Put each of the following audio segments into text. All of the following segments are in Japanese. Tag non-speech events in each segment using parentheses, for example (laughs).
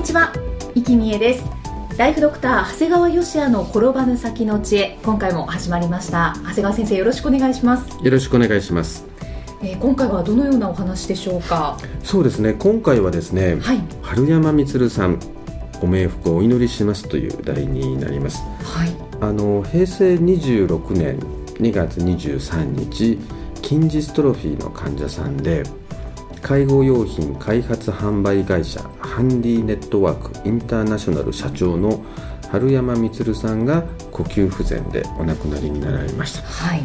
にちは、生きみえですライフドクター長谷川芳也の転ばぬ先の知恵今回も始まりました長谷川先生よろしくお願いします、よろしくお願いします。えー今回はどのようなお話でしょうか？そうですね。今回はですね、はい春山満さんご冥福をお祈りしますという題になります。はいあの平成26年2月23日、筋ジストロフィーの患者さんで。介護用品開発販売会社ハンディネットワークインターナショナル社長の春山満さんが呼吸不全でお亡くなりになられました。はい。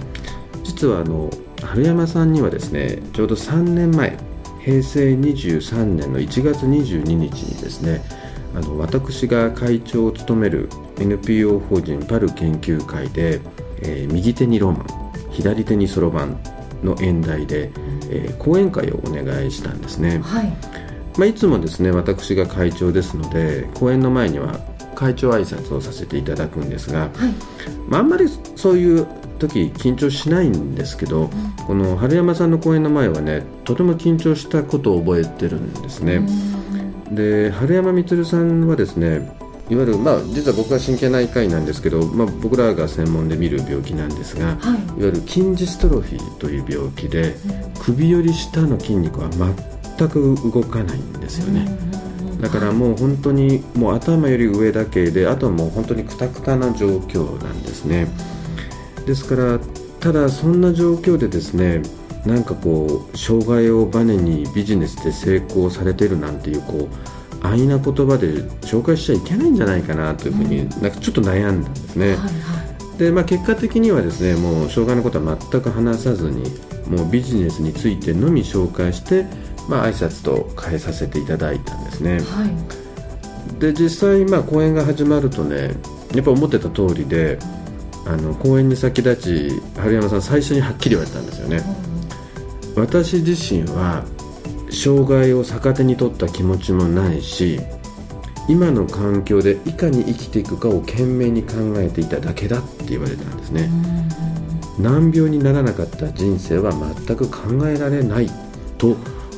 実はあの春山さんにはですねちょうど3年前平成23年の1月22日にですねあの私が会長を務める NPO 法人パル研究会で、えー右手にロマン左手にそろばんの演題で、えー講演会をお願いしたんですね、はい。まあ、いつもですね私が会長ですので講演の前には会長挨拶をさせていただくんですが、はい。まあ、あんまりそういう時緊張しないんですけど、この春山さんの講演の前はねとても緊張したことを覚えてるんですね、で春山満さんはですねいわゆる、まあ、実は僕は神経内科医なんですけど、まあ、僕らが専門で見る病気なんですが、はい。いわゆる筋ジストロフィーという病気で首より下の筋肉は全く動かないんですよね、だからもう本当にもう頭より上だけであとはもう本当にくたくたな状況なんですね。ですからただそんな状況でですねなんかこう障害をバネにビジネスで成功されてるなんていうこう安易な言葉で紹介しちゃいけないんじゃないかなというふうになんかちょっと悩んだんですね、はいはい。で、まあ、結果的にはですねもう障害のことは全く話さずにもうビジネスについてのみ紹介して、まあ挨拶と変えさせていただいたんですね。はい。で実際、まあ、講演が始まるとねやっぱ思ってた通りであの講演に先立ち春山さん最初にはっきり言われたんですよね。私自身は障害を逆手に取った気持ちもないし今の環境でいかに生きていくかを懸命に考えていただけだって言われたんですね。難病にならなかった人生は全く考えられないと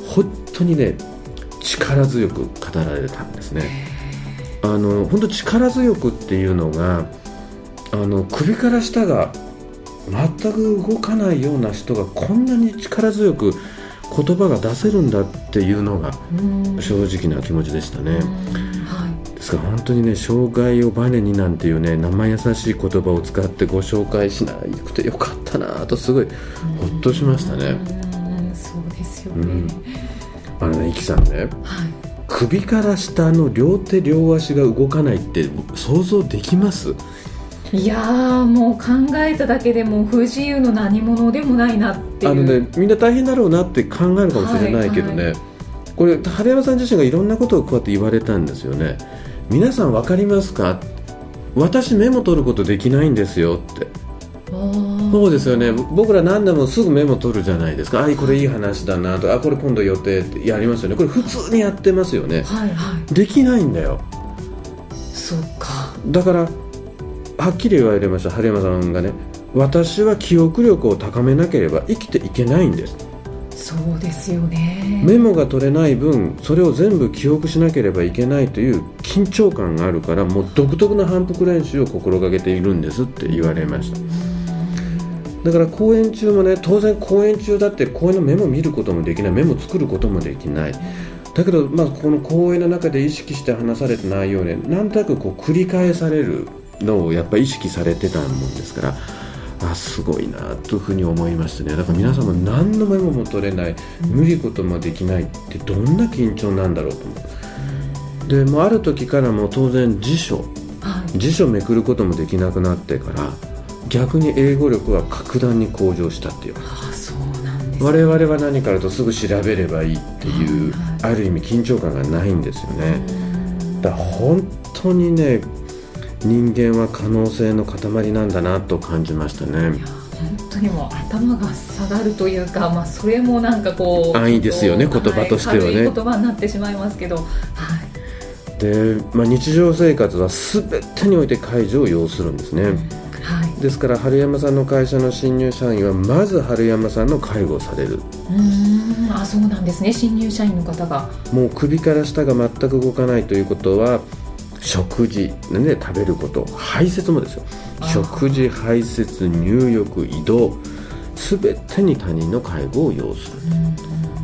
本当にね力強く語られたんですね。あの本当力強くっていうのがあの首から下が全く動かないような人がこんなに力強く言葉が出せるんだっていうのがうん。正直な気持ちでしたね。はい。ですから本当にね障害をバネになんていうね生優しい言葉を使ってご紹介しなくてよかったなとすごいほっとしましたね。うんそうですよね、うん。あのねイキさんね。はい。首から下の両手両足が動かないって想像できます？いやーもう考えただけでも不自由の何者でもないなっていう。あのねみんな大変だろうなって考えるかもしれないけどね、はいこれ春山さん自身がいろんなことをこうやって言われたんですよね。皆さん分かりますか？私メモ取ることできないんですよって。そうですよね。僕ら何でもすぐメモ取るじゃないですか。あこれいい話だなと。かあこれ今度予定ってやりますよね。これ普通にやってますよね。はいはい。できないんだよ。そうか。だからはっきり言われました春山さんがね私は記憶力を高めなければ生きていけないんです。そうですよね。メモが取れない分それを全部記憶しなければいけないという緊張感があるからもう独特な反復練習を心がけているんですって言われました。だから講演中もね当然講演中だって講演のメモ見ることもできない。メモ作ることもできない。だけど、まあ、この講演の中で意識して話された内容ねなんとなくこう繰り返されるのをやっぱ意識されてたもんですからあすごいなというふうに思いましたね。だから皆さんも何のメモも取れない無理こともできないってどんな緊張なんだろうと思う。でもうある時からもう当然辞書はい。辞書めくることもできなくなってから逆に英語力は格段に向上したっていう。あそうなんです、我々は何かあるとすぐ調べればいいっていう、はいはい。ある意味緊張感がないんですよね。だから本当にね人間は可能性の塊なんだなと感じましたね。いや本当にもう頭が下がるというか、まあ、それもなんかこう安易ですよね言葉としてはね。い軽い言葉になってしまいますけど、はい。で、まあ、日常生活は全てにおいて介助を要するんですね、はい、ですから春山さんの会社の新入社員はまず春山さんの介護をされる。うーんあそうなんですね。新入社員の方が。もう首から下が全く動かないということは食事、ね、食べること排泄もですよ。食事排泄入浴移動全てに他人の介護を要する。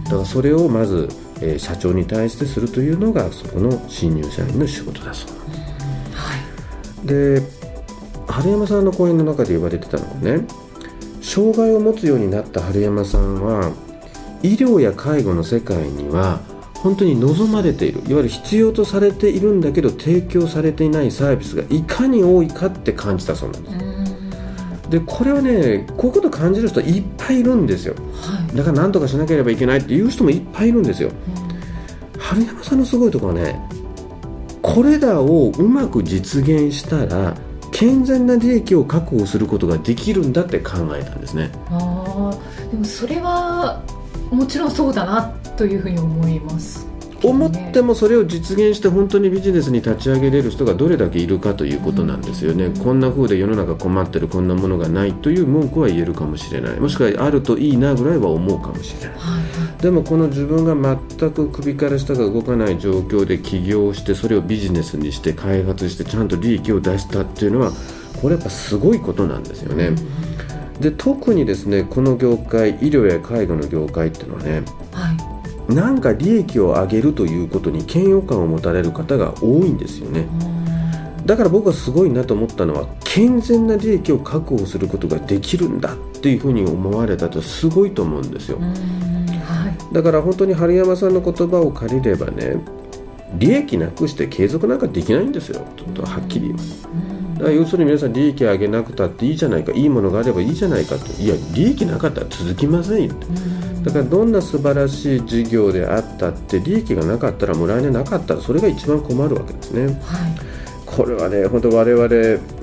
だからそれをまず、えー社長に対してするというのがそこの新入社員の仕事だそう。ですはい。で春山さんの講演の中で言われてたのはね障害を持つようになった春山さんは医療や介護の世界には本当に望まれている。いわゆる必要とされているんだけど提供されていないサービスがいかに多いかって感じたそうなんです。でこれはねこういうこと感じる人いっぱいいるんですよ。はい。だから何とかしなければいけないっていう人もいっぱいいるんですよ。春山さんのすごいところはねこれらをうまく実現したら健全な利益を確保することができるんだって考えたんですね。ああでもそれはもちろんそうだなというふうに思います。思ねってもそれを実現して本当にビジネスに立ち上げれる人がどれだけいるかということなんですよね、うん。こんな風で世の中困ってるこんなものがないという文句は言えるかもしれない。もしくはあるといいなぐらいは思うかもしれない。はい。でもこの自分が全く首から下が動かない状況で起業してそれをビジネスにして開発してちゃんと利益を出したっていうのはこれやっぱすごいことなんですよね。で特にですねこの業界医療や介護の業界っていうのはねはいなんか利益を上げるということに嫌悪感を持たれる方が多いんですよね。だから僕はすごいなと思ったのは健全な利益を確保することができるんだっていうふうに思われたとすごいと思うんですよ。はい。だから本当に春山さんの言葉を借りればね利益なくして継続なんかできないんですよ。ちょっとはっきり言いますだから要するに皆さん利益上げなくたっていいじゃないかいいものがあればいいじゃないかといや利益なかったら続きませんよだからどんな素晴らしい事業であったって利益がなかったらもう来年なかったらそれが一番困るわけですね。はい。これはね本当我々医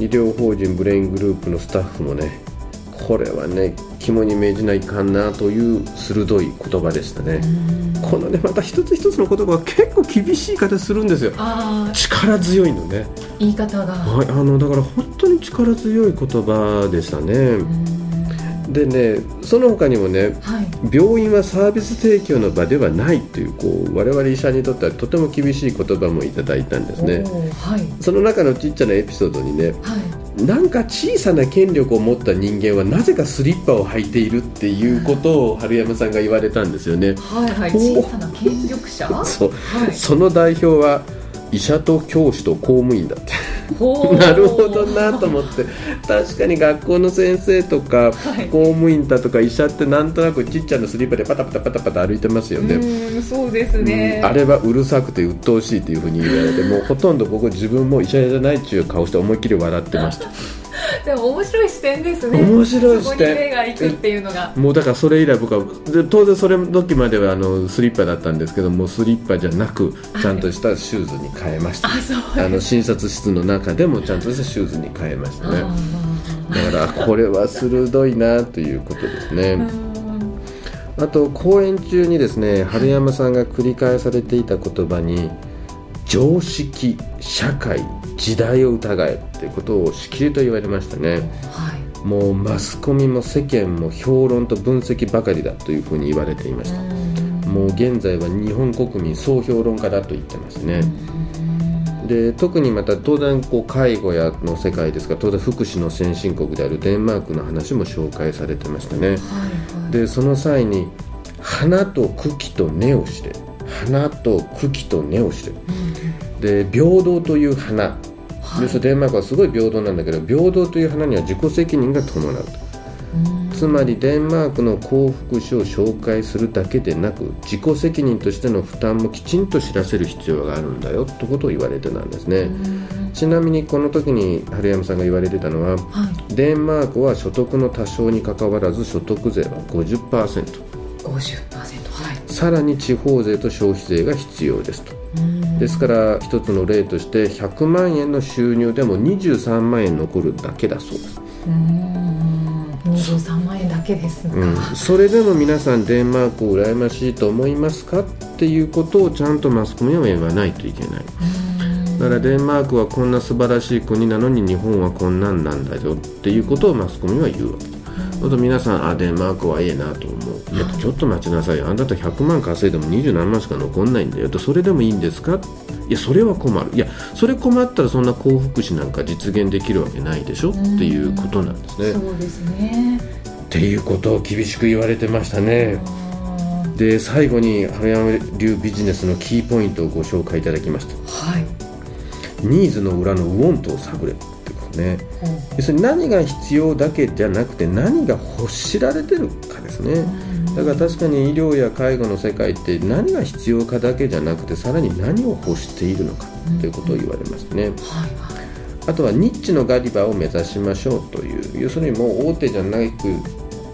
療法人ブレイングループのスタッフもねこれはね肝に銘じないかんなという鋭い言葉でしたね。このねまた一つ一つの言葉が結構厳しい形するんですよ。ああ力強いのね。言い方が。はいあのだから本当に力強い言葉でしたねでねその他にもねはい。病院はサービス提供の場ではないというこう我々医者にとってはとても厳しい言葉もいただいたんですね。はい。その中のちっちゃなエピソードにねはい。なんか小さな権力を持った人間はなぜかスリッパを履いているっていうことを春山さんが言われたんですよね。はいはい。小さな権力者？(laughs) そう。はい。その代表は医者と教師と公務員だって (laughs) なるほどなと思って。確かに学校の先生とかはい。公務員だとか医者ってなんとなくちっちゃなスリッパでパタパタパタパタ歩いてますよね。そうですね。うんあれはうるさくて鬱陶しいというふうに言われてもうほとんど僕自分も医者じゃないっていう顔して思いっきり笑ってました (laughs) でも面白い視点ですね。面白い視点。目が行くっていうのが。もうだからそれ以来僕はで当然それ時まではあのスリッパだったんですけどもうスリッパじゃなくちゃんとしたシューズに変えました、あの診察室の中でもちゃんとしたシューズに変えましたね。あだからこれは鋭いなということですね、あと講演中にですね春山さんが繰り返されていた言葉に常識社会時代を疑えっていうことをしきりと言われましたね。はい。もうマスコミも世間も評論と分析ばかりだというふうに言われていました。もう現在は日本国民総評論家だと言ってますね。で特にまた当然こう介護やの世界ですが当然福祉の先進国であるデンマークの話も紹介されてましたね。はいはい。でその際に花と茎と根を知れ花と茎と根を知れで平等という花、はい。要するにデンマークはすごい平等なんだけど平等という花には自己責任が伴うつつまりデンマークの幸福書を紹介するだけでなく自己責任としての負担もきちんと知らせる必要があるんだよってことを言われてたんですね、ちなみにこの時に春山さんが言われてたのは、はい、デンマークは所得の多少にかかわらず所得税は50%。50%はい、さらに地方税と消費税が必要ですとですから一つの例として100万円の収入でも23万円残るだけだそうです。23万円だけですうん、それでも皆さんデンマークを羨ましいと思いますかっていうことをちゃんとマスコミは言わないといけない。だからデンマークはこんな素晴らしい国なのに日本はこんなんなんだよっていうことをマスコミは言うわけ。そうと皆さんあデンマークはいいなと思う。いやちょっと待ちなさいよ。あんたと100万稼いでも20何万しか残んないんだよ。とそれでもいいんですか？いやそれは困る。いやそれ困ったらそんな幸福祉なんか実現できるわけないでしょ？っていうことなんですね。そうですね。っていうことを厳しく言われてましたね。で最後に春山流ビジネスのキーポイントをご紹介いただきました。はい。ニーズの裏のウォントを探れね、うん、要するに何が必要だけじゃなくて何が欲しられてるかですね、だから確かに医療や介護の世界って何が必要かだけじゃなくてさらに何を欲しているのかということを言われましたね、はいあとはニッチのガリバーを目指しましょうという要するにもう大手じゃなく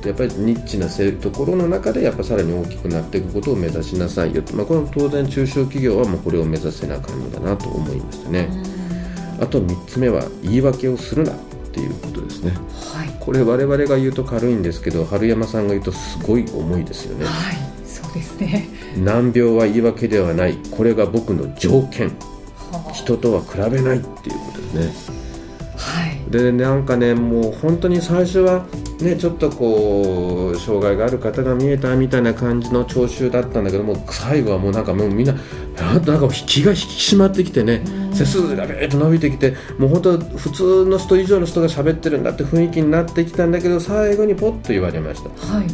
やっぱりニッチなところの中でやっぱさらに大きくなっていくことを目指しなさいよと、まあ、これは当然中小企業はもうこれを目指せなあかんのだなと思いましたね。あと3つ目は言い訳をするなっていうことですね、はい、これ我々が言うと軽いんですけど春山さんが言うとすごい重いですよね。はい。そうですね。難病は言い訳ではない。これが僕の条件、はあ、人とは比べないっていうことですね。はい。でなんかねもう本当に最初はね、ちょっとこう障害がある方が見えたみたいな感じの聴衆だったんだけども最後はもうなんかもうみんななんか気が引き締まってきてね背筋がべーっと伸びてきてもう本当普通の人以上の人が喋ってるんだって雰囲気になってきたんだけど最後にポッと言われました、はい、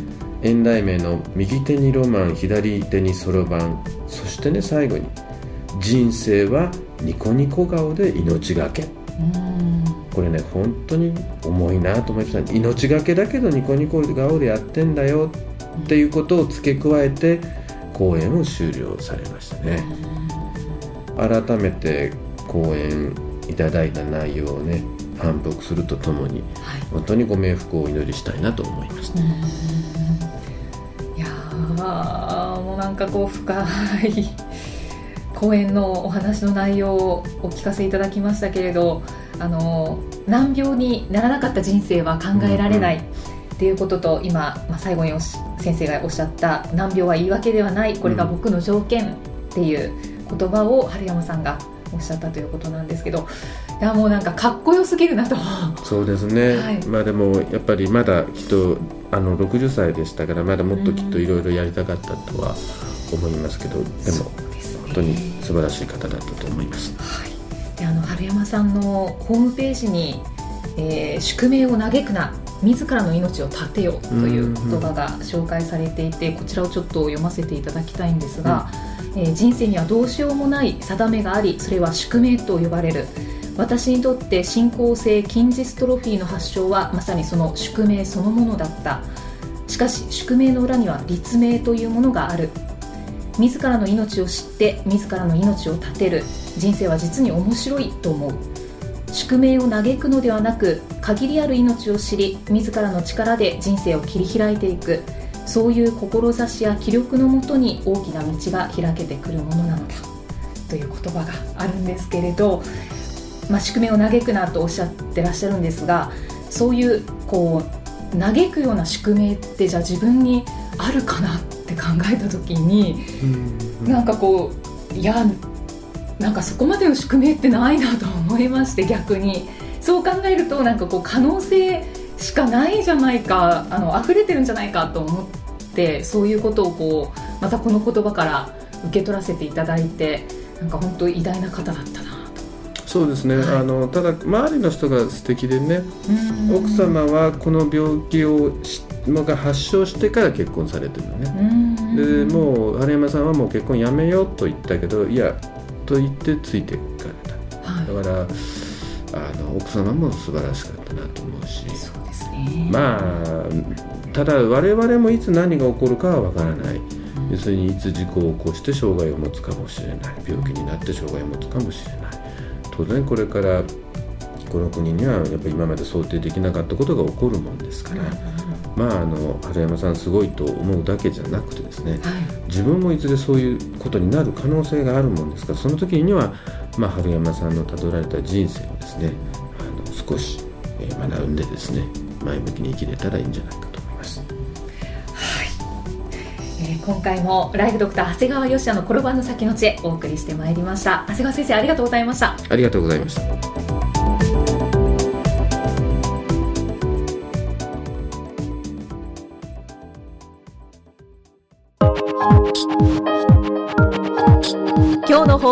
演題名の「右手にロマン左手にそろばん」そしてね最後に「人生はニコニコ顔で命がけ」これね本当に重いなと思いました。命がけだけどニコニコ顔でやってんだよっていうことを付け加えて講演を終了されましたね。改めて講演いただいた内容をね反復するとともに、はい、本当にご冥福をお祈りしたいなと思いました、いやもうなんかこう深い講演のお話の内容をお聞かせいただきましたけれどあの難病にならなかった人生は考えられない、っていうことと今、まあ、最後に先生がおっしゃった難病は言い訳ではないこれが僕の条件っていう言葉を春山さんがおっしゃったということなんですけどいやもうなんかかっこよすぎるなと。そうですね、はい、まあでもやっぱりまだきっとあの60歳でしたからまだもっときっといろいろやりたかったとは思いますけど、でも、ね、本当に素晴らしい方だったと思います。はい。であの春山さんのホームページに、えー、宿命を嘆くな自らの命を絶てよという言葉が紹介されていてこちらをちょっと読ませていただきたいんですが、うん、えー、人生にはどうしようもない定めがありそれは宿命と呼ばれる。私にとって進行性筋ジストロフィーの発症はまさにその宿命そのものだった。しかし宿命の裏には立命というものがある。自らの命を知って自らの命を絶てる。人生は実に面白いと思う宿命を嘆くのではなく限りある命を知り自らの力で人生を切り開いていく。そういう志や気力のもとに大きな道が開けてくるものなのだ。という言葉があるんですけれど、まあ、宿命を嘆くなとおっしゃってらっしゃるんですがそういうこう嘆くような宿命ってじゃあ自分にあるかなって考えた時に、うん、なんかこういやなんかそこまでの宿命ってないなと思いまして逆に。そう考えるとなんかこう可能性しかないじゃないかあの溢れてるんじゃないかと思ってそういうことをこうまたこの言葉から受け取らせていただいてなんか本当偉大な方だったなそうですね、はい、あのただ周りの人が素敵でね奥様はこの病気をが発症してから結婚されてるのねでもう春山さん。はもう結婚やめようと言ったけどいやと言ってついていかれた、はい、だからあの奥様も素晴らしかったなと思うし。そうですね。まあただ我々もいつ何が起こるかはわからない、要するにいつ事故を起こして障害を持つかもしれない。病気になって障害を持つかもしれない。当然これからこの国にはやっぱり今まで想定できなかったことが起こるもんですから、まああの春山さんすごいと思うだけじゃなくてですね、自分もいずれそういうことになる可能性があるもんですからその時には、まあ、春山さんのたどられた人生をですねあの少し、えー学んでですね前向きに生きれたらいいんじゃないかと思います。えー今回もライフドクター長谷川芳也の転ばぬ先の知恵お送りしてまいりました長谷川先生ありがとうございましたありがとうございました。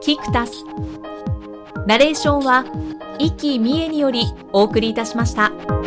キクタスナレーションは生きみえによりお送りいたしました。